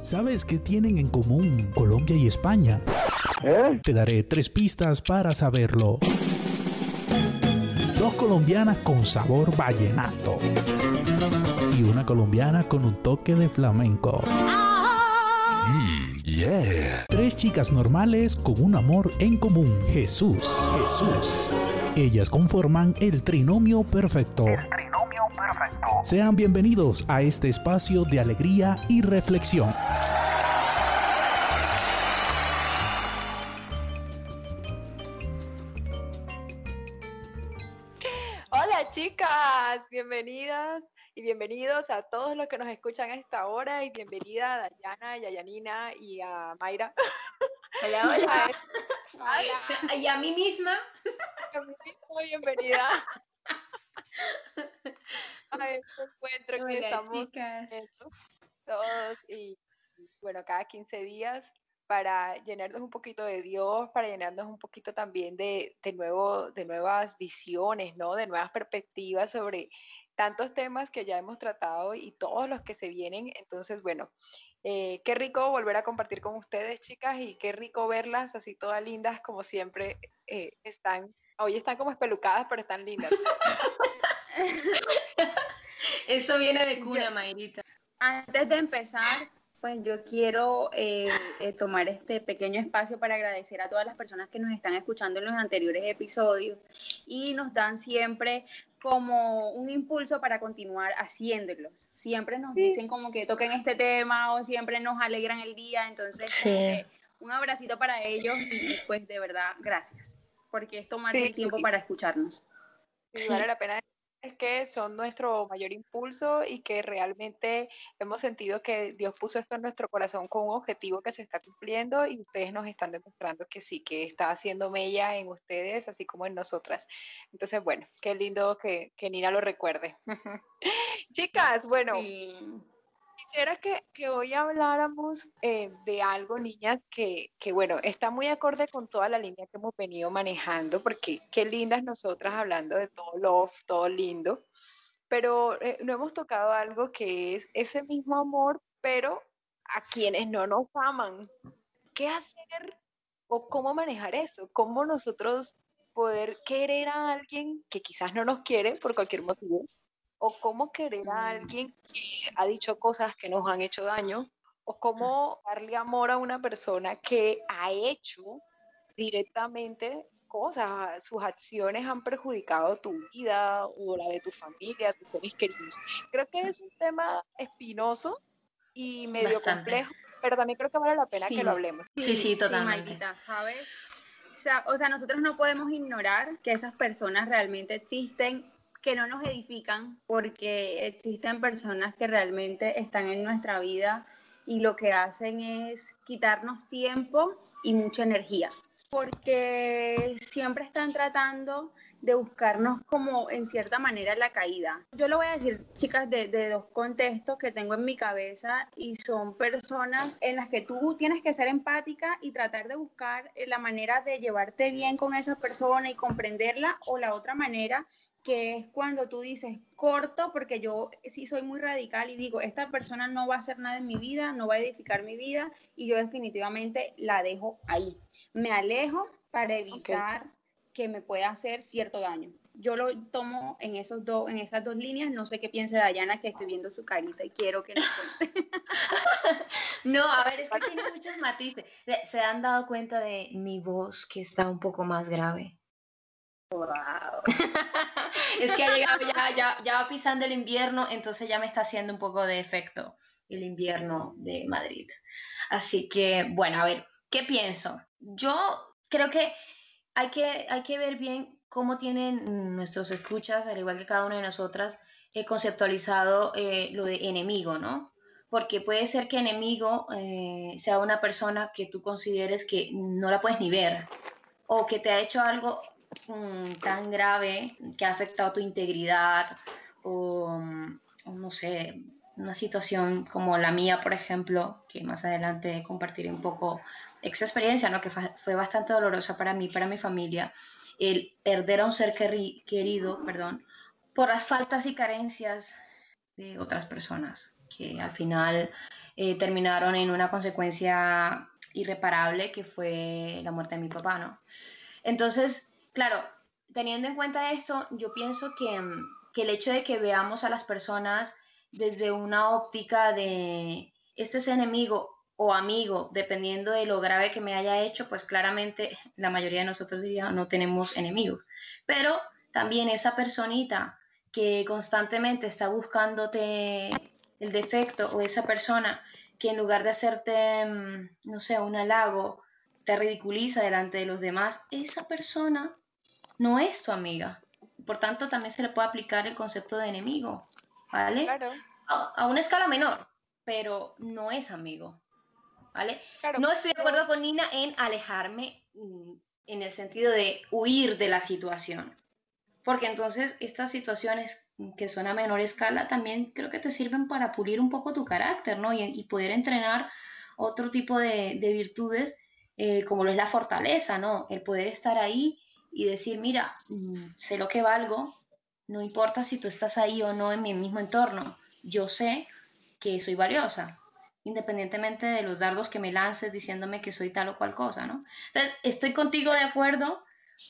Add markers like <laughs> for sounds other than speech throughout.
¿Sabes qué tienen en común Colombia y España? ¿Eh? Te daré tres pistas para saberlo. Dos colombianas con sabor vallenato y una colombiana con un toque de flamenco. Yeah. Tres chicas normales con un amor en común. Jesús, Jesús. Ellas conforman el trinomio perfecto. Sean bienvenidos a este espacio de alegría y reflexión. A todos los que nos escuchan a esta hora y bienvenida a Dayana y a Yanina y a Mayra. Hola, <laughs> hola. Hola. Y a mí misma. Muy bienvenida <laughs> a este encuentro que Hola, estamos chicas. teniendo todos y y, bueno, cada 15 días para llenarnos un poquito de Dios, para llenarnos un poquito también de, de, nuevo, de nuevas visiones, ¿no? De nuevas perspectivas sobre tantos temas que ya hemos tratado y todos los que se vienen. Entonces, bueno, eh, qué rico volver a compartir con ustedes, chicas, y qué rico verlas así todas lindas, como siempre eh, están. Hoy están como espelucadas, pero están lindas. <laughs> Eso viene de cuna, Yo- Mayrita. Antes de empezar, pues yo quiero eh, eh, tomar este pequeño espacio para agradecer a todas las personas que nos están escuchando en los anteriores episodios y nos dan siempre como un impulso para continuar haciéndolos. Siempre nos dicen como que toquen este tema o siempre nos alegran el día, entonces Sí. que un abracito para ellos y pues de verdad gracias, porque es tomarse Sí, el tiempo sí. para escucharnos. Sí, Sí. vale la pena que son nuestro mayor impulso y que realmente hemos sentido que Dios puso esto en nuestro corazón con un objetivo que se está cumpliendo y ustedes nos están demostrando que sí, que está haciendo mella en ustedes, así como en nosotras. Entonces, bueno, qué lindo que, que Nina lo recuerde. <laughs> Chicas, bueno, Sí. Quisiera que, que hoy habláramos eh, de algo, niñas, que, que, bueno, está muy acorde con toda la línea que hemos venido manejando, porque qué lindas nosotras hablando de todo love, todo lindo, pero eh, no hemos tocado algo que es ese mismo amor, pero a quienes no nos aman. ¿Qué hacer o cómo manejar eso? ¿Cómo nosotros poder querer a alguien que quizás no nos quiere por cualquier motivo? ¿O cómo querer a Mm. alguien que ha dicho cosas que nos han hecho daño? ¿O cómo darle amor a una persona que ha hecho directamente cosas? Sus acciones han perjudicado tu vida o la de tu familia, tus seres queridos. Creo que es un tema espinoso y medio Bastante. complejo, pero también creo que vale la pena Sí. que lo hablemos. Sí, sí, totalmente. Mayrita, ¿sabes? O sea, o sea, nosotros no podemos ignorar que esas personas realmente existen, que no nos edifican, porque existen personas que realmente están en nuestra vida y lo que hacen es quitarnos tiempo y mucha energía, porque siempre están tratando de buscarnos como en cierta manera la caída. Yo lo voy a decir, chicas, de, de dos contextos que tengo en mi cabeza y son personas en las que tú tienes que ser empática y tratar de buscar eh, la manera de llevarte bien con esa persona y comprenderla o la otra manera que es cuando tú dices corto, porque yo sí soy muy radical y digo, esta persona no va a hacer nada en mi vida, no va a edificar mi vida y yo definitivamente la dejo ahí. Me alejo para evitar que me pueda hacer cierto daño. Yo lo tomo en, esos dos, en esas dos líneas, no sé qué piense Dayana, que estoy viendo su carita y quiero que. <laughs> No, a ver, es que tiene muchos matices. Se han dado cuenta de mi voz que está un poco más grave. <laughs> Es que ha llegado ya, ya, ya va pisando el invierno, entonces ya me está haciendo un poco de efecto el invierno de Madrid. Así que, bueno, a ver, ¿qué pienso? Yo creo que hay que, hay que ver bien cómo tienen nuestros escuchas, al igual que cada una de nosotras, eh, conceptualizado eh, lo de enemigo, ¿no? Porque puede ser que enemigo eh, sea una persona que tú consideres que no la puedes ni ver o que te ha hecho algo mm, tan grave que ha afectado tu integridad o, mm, o no sé, una situación como la mía, por ejemplo, que más adelante compartiré un poco esa experiencia, ¿no? que fue bastante dolorosa para mí, para mi familia, el perder a un ser querido, perdón, por las faltas y carencias de otras personas, que al final eh, terminaron en una consecuencia irreparable que fue la muerte de mi papá, ¿no? Entonces, claro, teniendo en cuenta esto, yo pienso que, que el hecho de que veamos a las personas desde una óptica de este es enemigo o amigo, dependiendo de lo grave que me haya hecho, pues claramente la mayoría de nosotros diría no tenemos enemigos. Pero también esa personita que constantemente está buscándote el defecto o esa persona que en lugar de hacerte, mm, no sé, un halago, te ridiculiza delante de los demás, esa persona no es tu amiga. Por tanto, también se le puede aplicar el concepto de enemigo, ¿vale? Claro. A, una escala menor, pero no es amigo, ¿vale? no estoy de acuerdo con Nina en alejarme mm, en el sentido de huir de la situación, porque entonces estas situaciones que son a menor escala también creo que te sirven para pulir un poco tu carácter, ¿no? Y, poder entrenar otro tipo de, virtudes eh, como lo es la fortaleza, ¿no? El poder estar ahí y decir, mira, sé lo que valgo, no importa si tú estás ahí o no en mi mismo entorno, yo sé que soy valiosa, independientemente de los dardos que me lances diciéndome que soy tal o cual cosa, ¿no? Entonces, estoy contigo de acuerdo,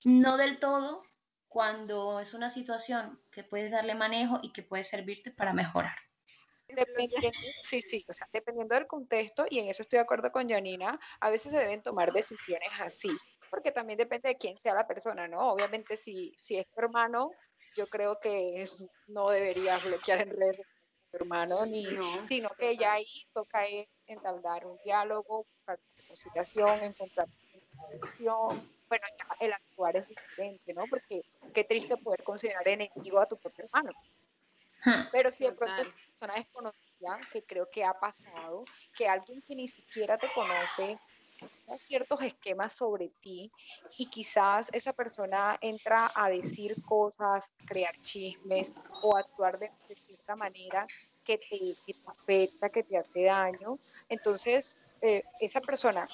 no del todo, cuando es una situación que puedes darle manejo y que puede servirte para mejorar. Dependiendo, sí, sí, o sea, dependiendo del contexto, y en eso estoy de acuerdo con Janina, a veces se deben tomar decisiones así, porque también depende de quién sea la persona, ¿no? Obviamente, si, si es tu hermano, yo creo que no deberías bloquear en redes tu hermano, ni, sino que ya ahí toca entablar un diálogo, buscar conciliación, encontrar solución, bueno, el actuar es diferente, ¿no? Porque qué triste poder considerar enemigo a tu propio hermano. Pero si de pronto es una persona desconocida, que creo que ha pasado, que alguien que ni siquiera te conoce ciertos esquemas sobre ti y quizás esa persona entra a decir cosas, crear chismes o actuar de, cierta manera que te, afecta, que te hace daño. Entonces, eh, esa persona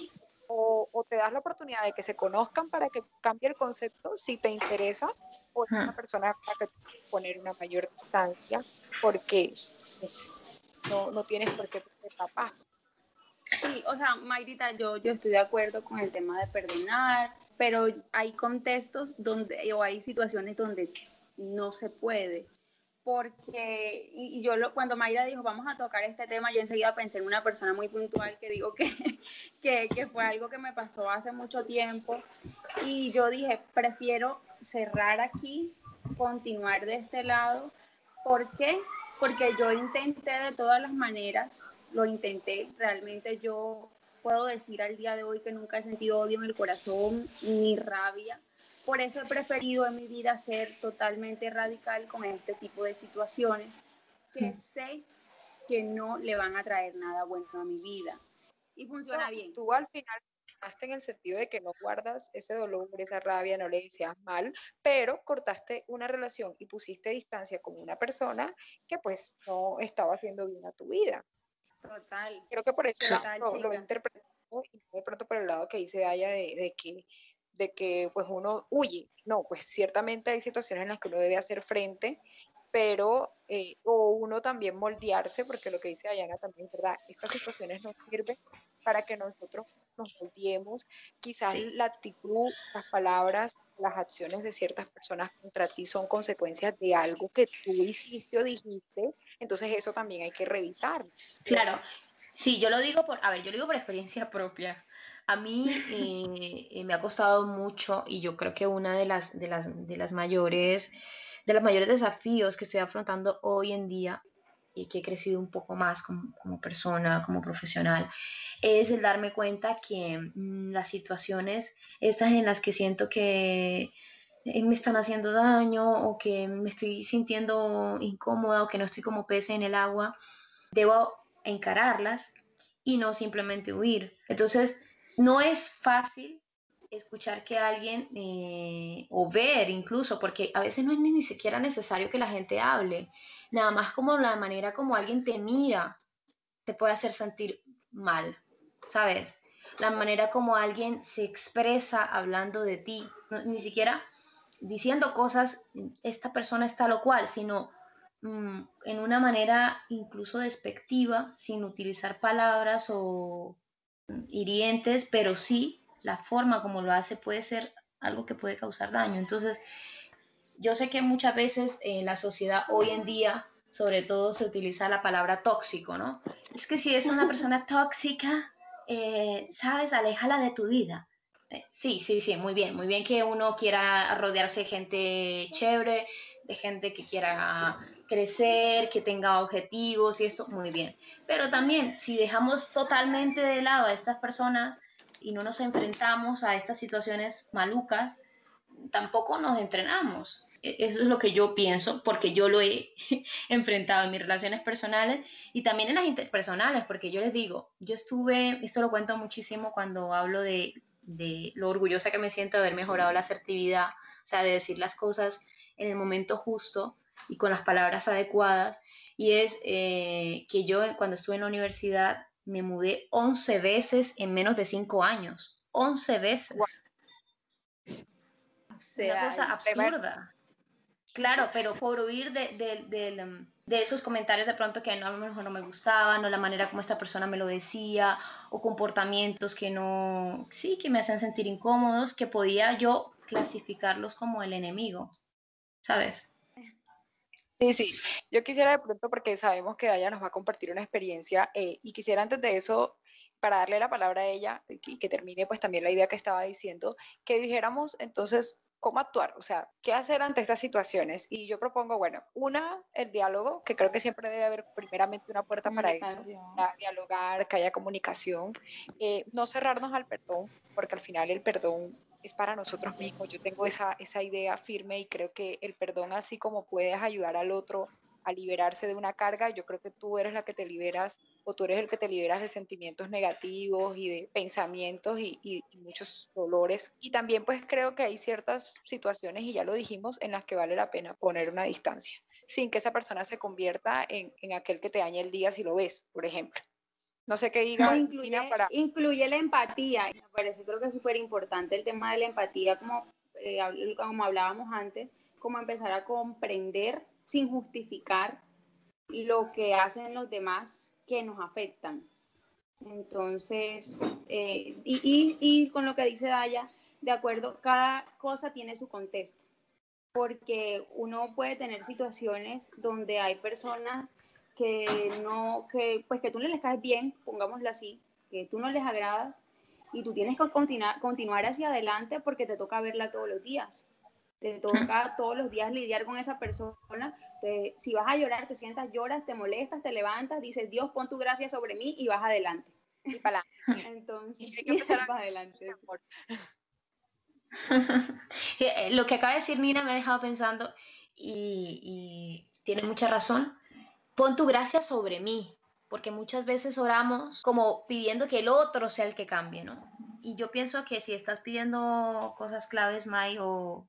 o, te das la oportunidad de que se conozcan para que cambie el concepto si te interesa, o es una persona para que poner una mayor distancia porque pues, no, no, tienes por qué ser capaz. Sí, o sea, Mayrita, yo, yo estoy de acuerdo con el tema de perdonar, pero hay contextos donde, o hay situaciones donde no se puede porque, y, yo lo, cuando Mayra dijo, vamos a tocar este tema, yo enseguida pensé en una persona muy puntual que digo que, <laughs> que, que, fue algo que me pasó hace mucho tiempo, y yo dije, prefiero cerrar aquí, continuar de este lado, ¿por qué? Porque yo intenté de todas las maneras, lo intenté, realmente yo puedo decir al día de hoy que nunca he sentido odio en el corazón, ni rabia, por eso he preferido en mi vida ser totalmente radical con este tipo de situaciones que sé que no le van a traer nada bueno a mi vida. Y funciona bien. Tú al final en el sentido de que no guardas ese dolor, esa rabia, no le deseas mal, pero cortaste una relación y pusiste distancia con una persona que pues no estaba haciendo bien a tu vida. Total. Creo que por eso lo, lo interpreto y de pronto por el lado que dice Aya de, de que de que pues uno huye. No, pues ciertamente hay situaciones en las que uno debe hacer frente, pero eh, o uno también moldearse, porque lo que dice Dayana también es verdad, estas situaciones nos sirven para que nosotros nos moldeemos. Quizás la actitud, las palabras, las acciones de ciertas personas contra ti son consecuencias de algo que tú hiciste o dijiste, entonces eso también hay que revisar. Claro, sí, yo lo digo por, a ver, yo lo digo por experiencia propia. A mí eh, eh, me ha costado mucho y yo creo que una de las, de las, de las mayores de los mayores desafíos que estoy afrontando hoy en día y que he crecido un poco más como, como persona, como profesional, es el darme cuenta que mm, las situaciones estas en las que siento que me están haciendo daño o que me estoy sintiendo incómoda o que no estoy como pez en el agua, debo encararlas y no simplemente huir. Entonces, no es fácil escuchar que alguien, eh, o ver incluso, porque a veces no es ni siquiera necesario que la gente hable, nada más como la manera como alguien te mira te puede hacer sentir mal, ¿sabes? La manera como alguien se expresa hablando de ti, ni siquiera diciendo cosas, esta persona está lo cual, sino mm, en una manera incluso despectiva, sin utilizar palabras o hirientes, pero sí la forma como lo hace puede ser algo que puede causar daño. Entonces, yo sé que muchas veces en la sociedad hoy en día, sobre todo, se utiliza la palabra tóxico, ¿no? Es que si es una persona tóxica, eh, sabes, aléjala de tu vida. Eh, sí, sí, sí, muy bien, muy bien que uno quiera rodearse de gente chévere, de gente que quiera crecer, que tenga objetivos y esto, muy bien. Pero también, si dejamos totalmente de lado a estas personas y no nos enfrentamos a estas situaciones malucas, tampoco nos entrenamos. E, eso es lo que yo pienso, porque yo lo he <laughs> enfrentado en mis relaciones personales y también en las interpersonales, porque yo les digo, yo estuve, esto lo cuento muchísimo cuando hablo de, de lo orgullosa que me siento de haber mejorado la asertividad, o sea, de decir las cosas en el momento justo y con las palabras adecuadas. Y es eh, que yo cuando estuve en la universidad me mudé 11 veces en menos de 5 años. 11 veces. Una cosa absurda. Claro, pero por huir de, de, esos comentarios de pronto que a lo mejor no me gustaban, o la manera como esta persona me lo decía, o comportamientos que no, sí, que me hacen sentir incómodos, que podía yo clasificarlos como el enemigo, ¿sabes? Sí, sí. Yo quisiera de pronto, porque sabemos que Daya nos va a compartir una experiencia, eh, y quisiera antes de eso, para darle la palabra a ella y que termine pues también la idea que estaba diciendo, que dijéramos entonces cómo actuar, o sea, qué hacer ante estas situaciones. Y yo propongo, bueno, una, el diálogo, que creo que siempre debe haber primeramente una puerta para eso, dialogar, que haya comunicación, eh, no cerrarnos al perdón, porque al final el perdón es para nosotros mismos. Yo tengo esa, esa idea firme y creo que el perdón, así como puedes ayudar al otro a liberarse de una carga, yo creo que tú eres la que te liberas o tú eres el que te liberas de sentimientos negativos y de pensamientos y, y, muchos dolores. Y también pues creo que hay ciertas situaciones, y ya lo dijimos, en las que vale la pena poner una distancia, sin que esa persona se convierta en, en aquel que te dañe el día si lo ves, por ejemplo. No sé qué diga. incluye, para... incluye la empatía. Me parece, creo que es súper importante el tema de la empatía, como, eh, como hablábamos antes, como empezar a comprender sin justificar lo que hacen los demás que nos afectan. Entonces, eh, y, y, con lo que dice Daya, de acuerdo, cada cosa tiene su contexto, porque uno puede tener situaciones donde hay personas que no, que pues que tú no les caes bien, pongámoslo así, que tú no les agradas y tú tienes que continuar, continuar hacia adelante porque te toca verla todos los días te toca todos los días lidiar con esa persona. si vas a llorar, te sientas, lloras, te molestas, te levantas, dices, Dios, pon tu gracia sobre mí y vas adelante. Y para <laughs> Entonces, y hay que para adelante. <laughs> Eh, lo que acaba de decir Nina me ha dejado pensando y, y tiene mucha razón. Pon tu gracia sobre mí, porque muchas veces oramos como pidiendo que el otro sea el que cambie, ¿no? Y yo pienso que si estás pidiendo cosas claves, May, o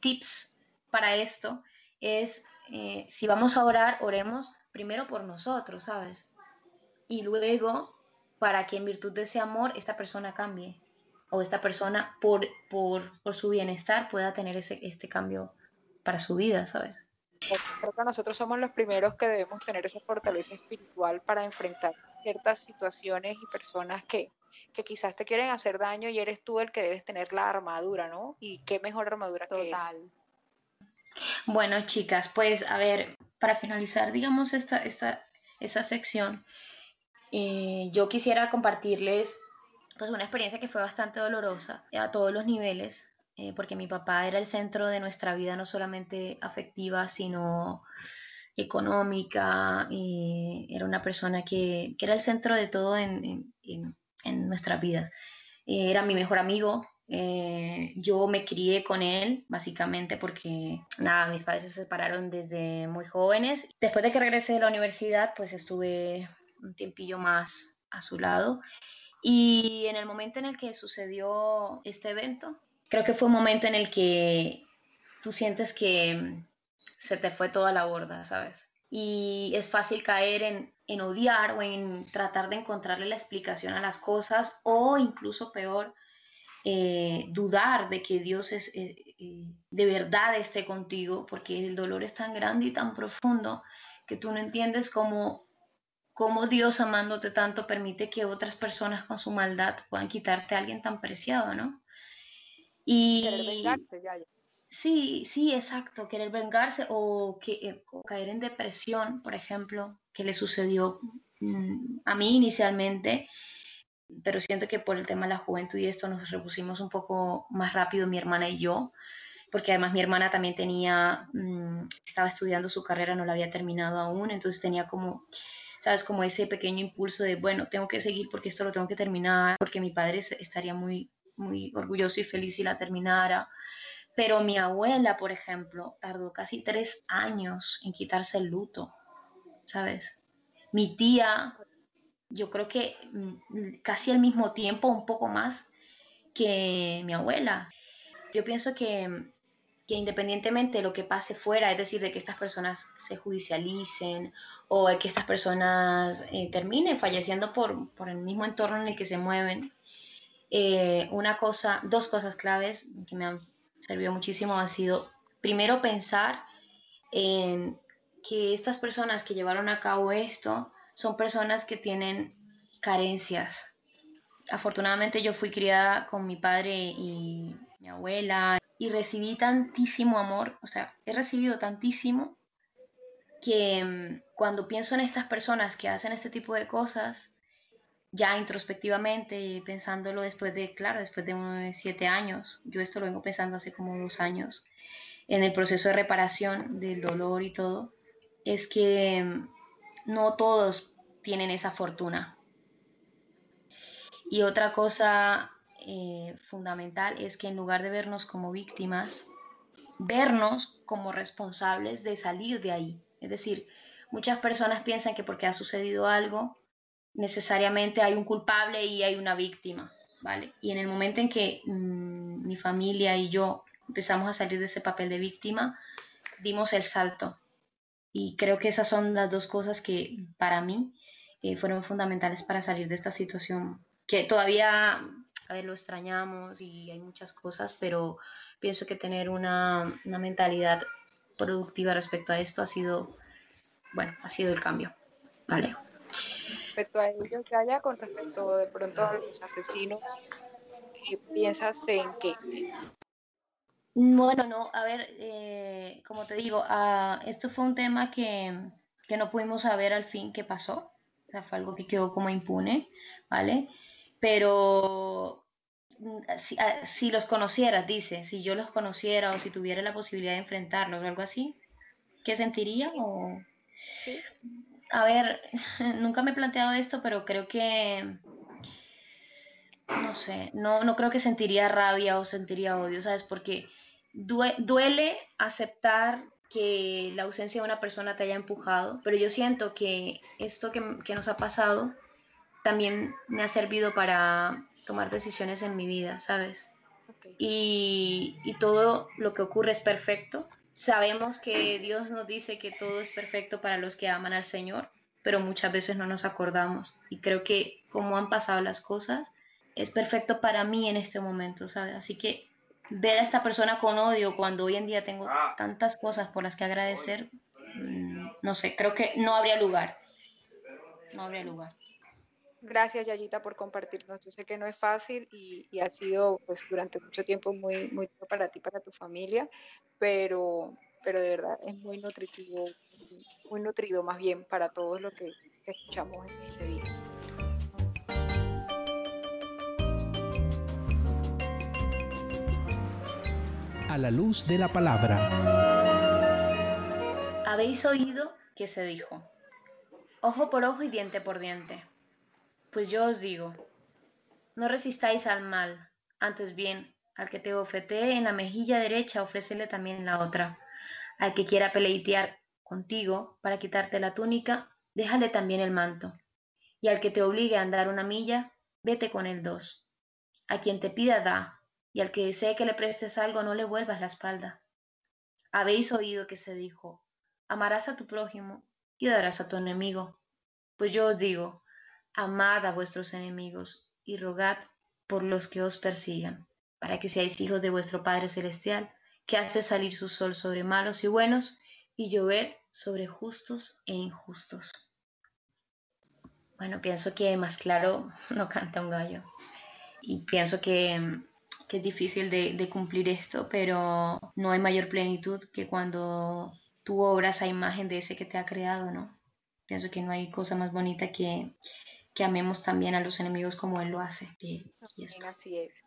tips para esto es, eh, si vamos a orar, oremos primero por nosotros, ¿sabes? Y luego para que en virtud de ese amor esta persona cambie o esta persona por, por, por su bienestar pueda tener ese, este cambio para su vida, ¿sabes? Creo nosotros somos los primeros que debemos tener esa fortaleza espiritual para enfrentar ciertas situaciones y personas que, que quizás te quieren hacer daño y eres tú el que debes tener la armadura, ¿no? Y qué mejor armadura que Total. Bueno, chicas, pues a ver, para finalizar, digamos, esta, esta, esta sección, eh, yo quisiera compartirles pues una experiencia que fue bastante dolorosa a todos los niveles, eh, porque mi papá era el centro de nuestra vida, no solamente afectiva, sino económica, y era una persona que, que, era el centro de todo en nuestras vidas. Eh, era mi mejor amigo, eh, yo me crié con él, básicamente porque, nada, mis padres se separaron desde muy jóvenes. Después de que regresé de la universidad, pues estuve un tiempillo más a su lado. Y en el momento en el que sucedió este evento, creo que fue un momento en el que tú sientes que se te fue toda la borda, ¿sabes? Y es fácil caer en, en odiar o en tratar de encontrarle la explicación a las cosas o incluso peor, eh, dudar de que Dios es, eh, eh, de verdad esté contigo, porque el dolor es tan grande y tan profundo que tú no entiendes cómo, cómo Dios amándote tanto permite que otras personas con su maldad puedan quitarte a alguien tan preciado, ¿no? Y... vengarse, ya, Sí, sí, exacto, querer vengarse o, que, o caer en depresión, por ejemplo, que le sucedió mm, a mí inicialmente pero siento que por el tema de la juventud y esto nos repusimos un poco más rápido mi hermana y yo, porque además mi hermana también tenía, mm, estaba estudiando su carrera, no la había terminado aún, entonces tenía como, sabes, como ese pequeño impulso de, bueno, tengo que seguir porque esto lo tengo que terminar, porque mi padre estaría muy, muy orgulloso y feliz si la terminara. Pero mi abuela, por ejemplo, tardó casi tres años en quitarse el luto, ¿sabes? Mi tía yo creo que mm, casi al mismo tiempo, un poco más que mi abuela. Yo pienso que, que, independientemente de lo que pase fuera, es decir, de que estas personas se judicialicen o de que estas personas eh, terminen falleciendo por, por, el mismo entorno en el que se mueven, eh, una cosa, dos cosas claves que me han servido muchísimo ha sido, primero, pensar en que estas personas que llevaron a cabo esto, son personas que tienen carencias. Afortunadamente yo fui criada con mi padre y mi abuela y recibí tantísimo amor, o sea, he recibido tantísimo que mm, cuando pienso en estas personas que hacen este tipo de cosas, ya introspectivamente, pensándolo después de, claro, después de unos siete años, yo esto lo vengo pensando hace como dos años, en el proceso de reparación del dolor y todo, es que mm, no todos tienen esa fortuna. Y otra cosa eh, fundamental es que en lugar de vernos como víctimas, vernos como responsables de salir de ahí. Es decir, muchas personas piensan que porque ha sucedido algo, necesariamente hay un culpable y hay una víctima, ¿vale? Y en el momento en que mm, mi familia y yo empezamos a salir de ese papel de víctima, dimos el salto y creo que esas son las dos cosas que para mí eh, fueron fundamentales para salir de esta situación, que todavía, a ver, lo extrañamos y hay muchas cosas, pero pienso que tener una, una mentalidad productiva respecto a esto ha sido, bueno, ha sido el cambio, ¿vale? Respecto a ello, haya con respecto de pronto a los asesinos, ¿piensas en que bueno, no, a ver, eh, como te digo, ah, esto fue un tema que, que, no pudimos saber al fin qué pasó, o sea, fue algo que quedó como impune, ¿vale? Pero mm, si, ah, si, los conocieras, dice, si yo los conociera o si tuviera la posibilidad de enfrentarlos o algo así, ¿qué sentiría? O... ¿Sí? A ver, <laughs> nunca me he planteado esto, pero creo que no sé, no, no creo que sentiría rabia o sentiría odio, ¿sabes? Porque duele aceptar que la ausencia de una persona te haya empujado, pero yo siento que esto que, nos ha pasado también me ha servido para tomar decisiones en mi vida, ¿sabes? Y, y, todo lo que ocurre es perfecto. Sabemos que Dios nos dice que todo es perfecto para los que aman al Señor, pero muchas veces no nos acordamos. Y creo que como han pasado las cosas, es perfecto para mí en este momento, ¿sabes? Así que ver a esta persona con odio cuando hoy en día tengo ah. tantas cosas por las que agradecer, mm, no sé, creo que no habría lugar. No habría lugar. Gracias, Yayita, por compartirnos. Yo sé que no es fácil y, ha sido pues durante mucho tiempo muy, muy para ti, para tu familia, pero, pero de verdad es muy nutritivo, muy nutrido más bien para todos lo que escuchamos en este día. A la luz de la palabra. Habéis oído que se dijo, ojo por ojo y diente por diente. Pues yo os digo, no resistáis al mal, antes bien, al que te ofetee en la mejilla derecha, ofrécele también la otra. Al que quiera peleitear contigo para quitarte la túnica, déjale también el manto. Y al que te obligue a andar una milla, vete con el dos. A quien te pida, da, y al que desee que le prestes algo no le vuelvas la espalda. Habéis oído que se dijo, amarás a tu prójimo y darás a tu enemigo. Pues yo os digo, amad a vuestros enemigos y rogad por los que os persigan. para que seáis hijos de vuestro Padre Celestial, que hace salir su sol sobre malos y buenos y llover sobre justos e injustos. Bueno, pienso que más claro <laughs> no canta un gallo. Y pienso que, es difícil de, de cumplir esto, pero no hay mayor plenitud que cuando tú obras a imagen de ese que te ha creado, ¿no? Pienso que no hay cosa más bonita que, que amemos también a los enemigos como Él lo hace. Y, Así es.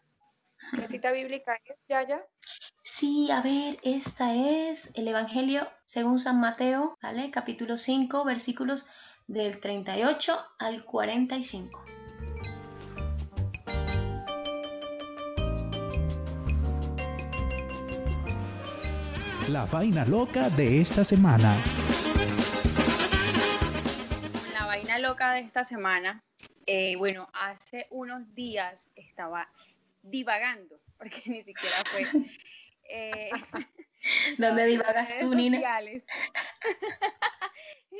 <laughs> ¿Qué cita bíblica es, Yaya? Sí, a ver, esta es el Evangelio según San Mateo, ¿vale? Capítulo 5, versículos del 38 al 45. La vaina loca de esta semana. La vaina loca de esta semana. Eh, bueno, hace unos días estaba divagando, <laughs> porque ni siquiera fue. Eh, <laughs> ¿Dónde divagas tú, Nina? <laughs>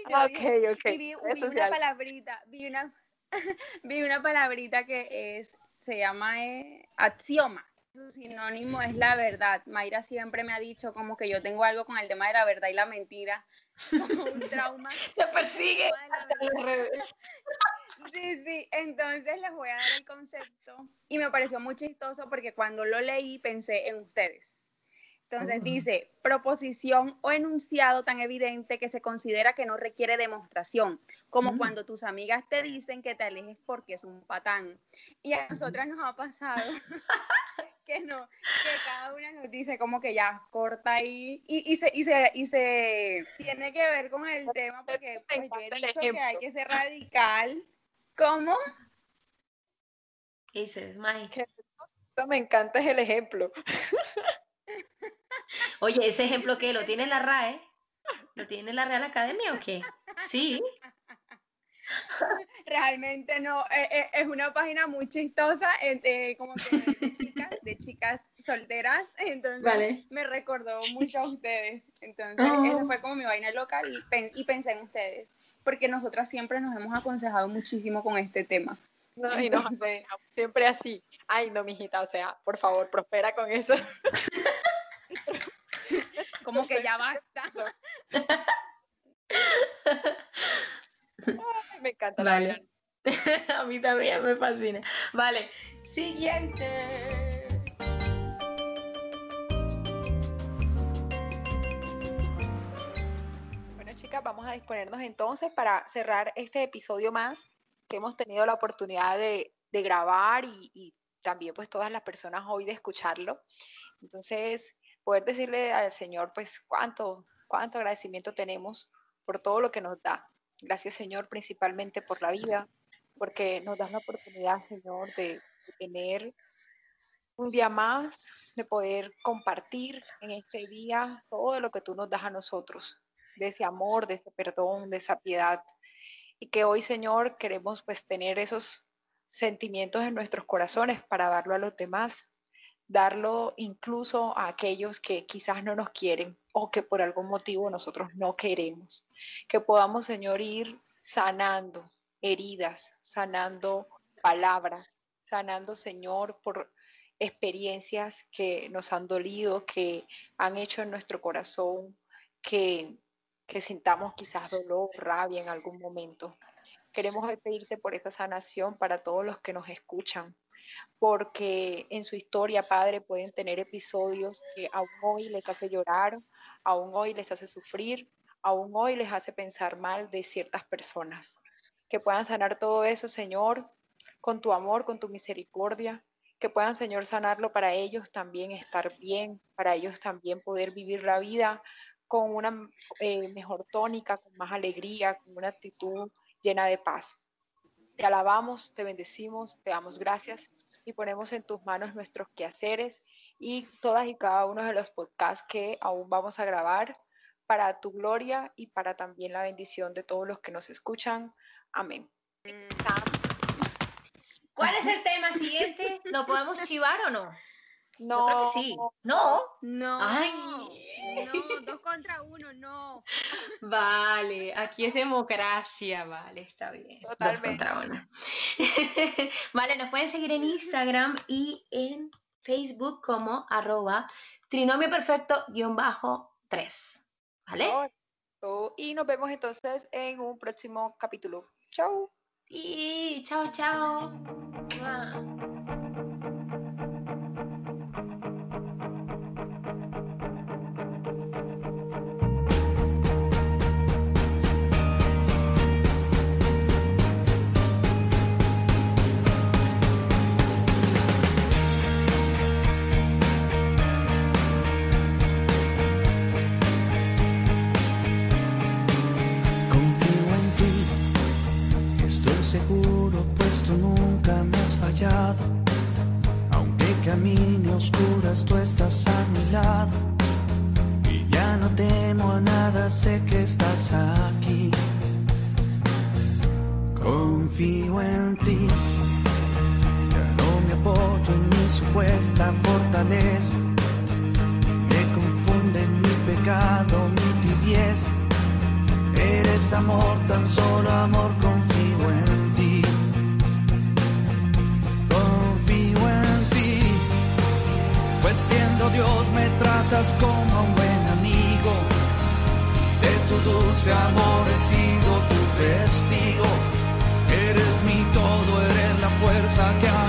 ok, ok. Vi, una palabrita, vi una, vi una palabrita que es, se llama eh, axioma su sinónimo es la verdad. Mayra siempre me ha dicho como que yo tengo algo con el tema de la verdad y la mentira, <laughs> como un <laughs> trauma. Te persigue. Sí, sí, entonces les voy a dar el concepto y me pareció muy chistoso porque cuando lo leí pensé en ustedes. Entonces dice, proposición o enunciado tan evidente que se considera que no requiere demostración, como cuando tus amigas te dicen que te alejes porque es un patán. Y a nosotras nos ha pasado <laughs> que no, que cada una nos dice como que ya corta ahí y, y, se, y, se, y se tiene que ver con el tema porque pues, yo he dicho que hay que ser radical. ¿Cómo? ¿Qué dices, Mike? Me encanta el ejemplo. Oye, ese ejemplo que lo tiene la RAE, ¿lo tiene la Real Academia o qué? Sí. <laughs> Realmente no, eh, eh, es una página muy chistosa, eh, como que de chicas, de chicas solteras, <laughs> entonces me recordó mucho a ustedes. Entonces, esa oh. fue como mi vaina local y, pensé en ustedes, porque nosotras siempre nos hemos aconsejado muchísimo con este tema. No, y nos siempre así. Ay, no, mijita, o sea, por favor, prospera con eso. como que ya basta. <laughs> me encanta. Vale. <laughs> A mí también me fascina. Vale, siguiente. Bueno, chicas, vamos a disponernos entonces para cerrar este episodio más que hemos tenido la oportunidad de, grabar y, y, también pues todas las personas hoy de escucharlo. Entonces, poder decirle al Señor pues cuánto, cuánto agradecimiento tenemos por todo lo que nos da. Gracias, Señor, principalmente por la vida, porque nos das la oportunidad, Señor, de, tener un día más, de poder compartir en este día todo lo que tú nos das a nosotros, de ese amor, de ese perdón, de esa piedad. Y que hoy, Señor, queremos pues tener esos sentimientos en nuestros corazones para darlo a los demás, darlo incluso a aquellos que quizás no nos quieren o que por algún motivo nosotros no queremos. Que podamos, Señor, ir sanando heridas, sanando palabras, sanando, Señor, por experiencias que nos han dolido, que han hecho en nuestro corazón que, que sintamos quizás dolor, rabia en algún momento. Queremos pedirte por esa sanación para todos los que nos escuchan, porque en su historia, Padre, pueden tener episodios que aún hoy les hace llorar, aún hoy les hace sufrir, aún hoy les hace pensar mal de ciertas personas. Que puedan sanar todo eso, Señor, con tu amor, con tu misericordia, que puedan, Señor, sanarlo para ellos también estar bien, para ellos también poder vivir la vida con una eh, mejor tónica, con más alegría, con una actitud llena de paz. Te alabamos, te bendecimos, te damos gracias y ponemos en tus manos nuestros quehaceres y todas y cada uno de los podcasts que aún vamos a grabar para tu gloria y para también la bendición de todos los que nos escuchan. Amén. ¿Cuál es el tema siguiente? ¿Lo podemos chivar o no? No. sí. ¿No? No. Ay. No, dos contra uno, no. Vale, aquí es democracia, vale, está bien. Totalmente. Dos contra uno. <laughs> vale, nos pueden seguir en Instagram y en Facebook como arroba trinomio perfecto-3. ¿Vale? Oh, y nos vemos entonces en un próximo capítulo. Chao. Y chao, chao. saquear.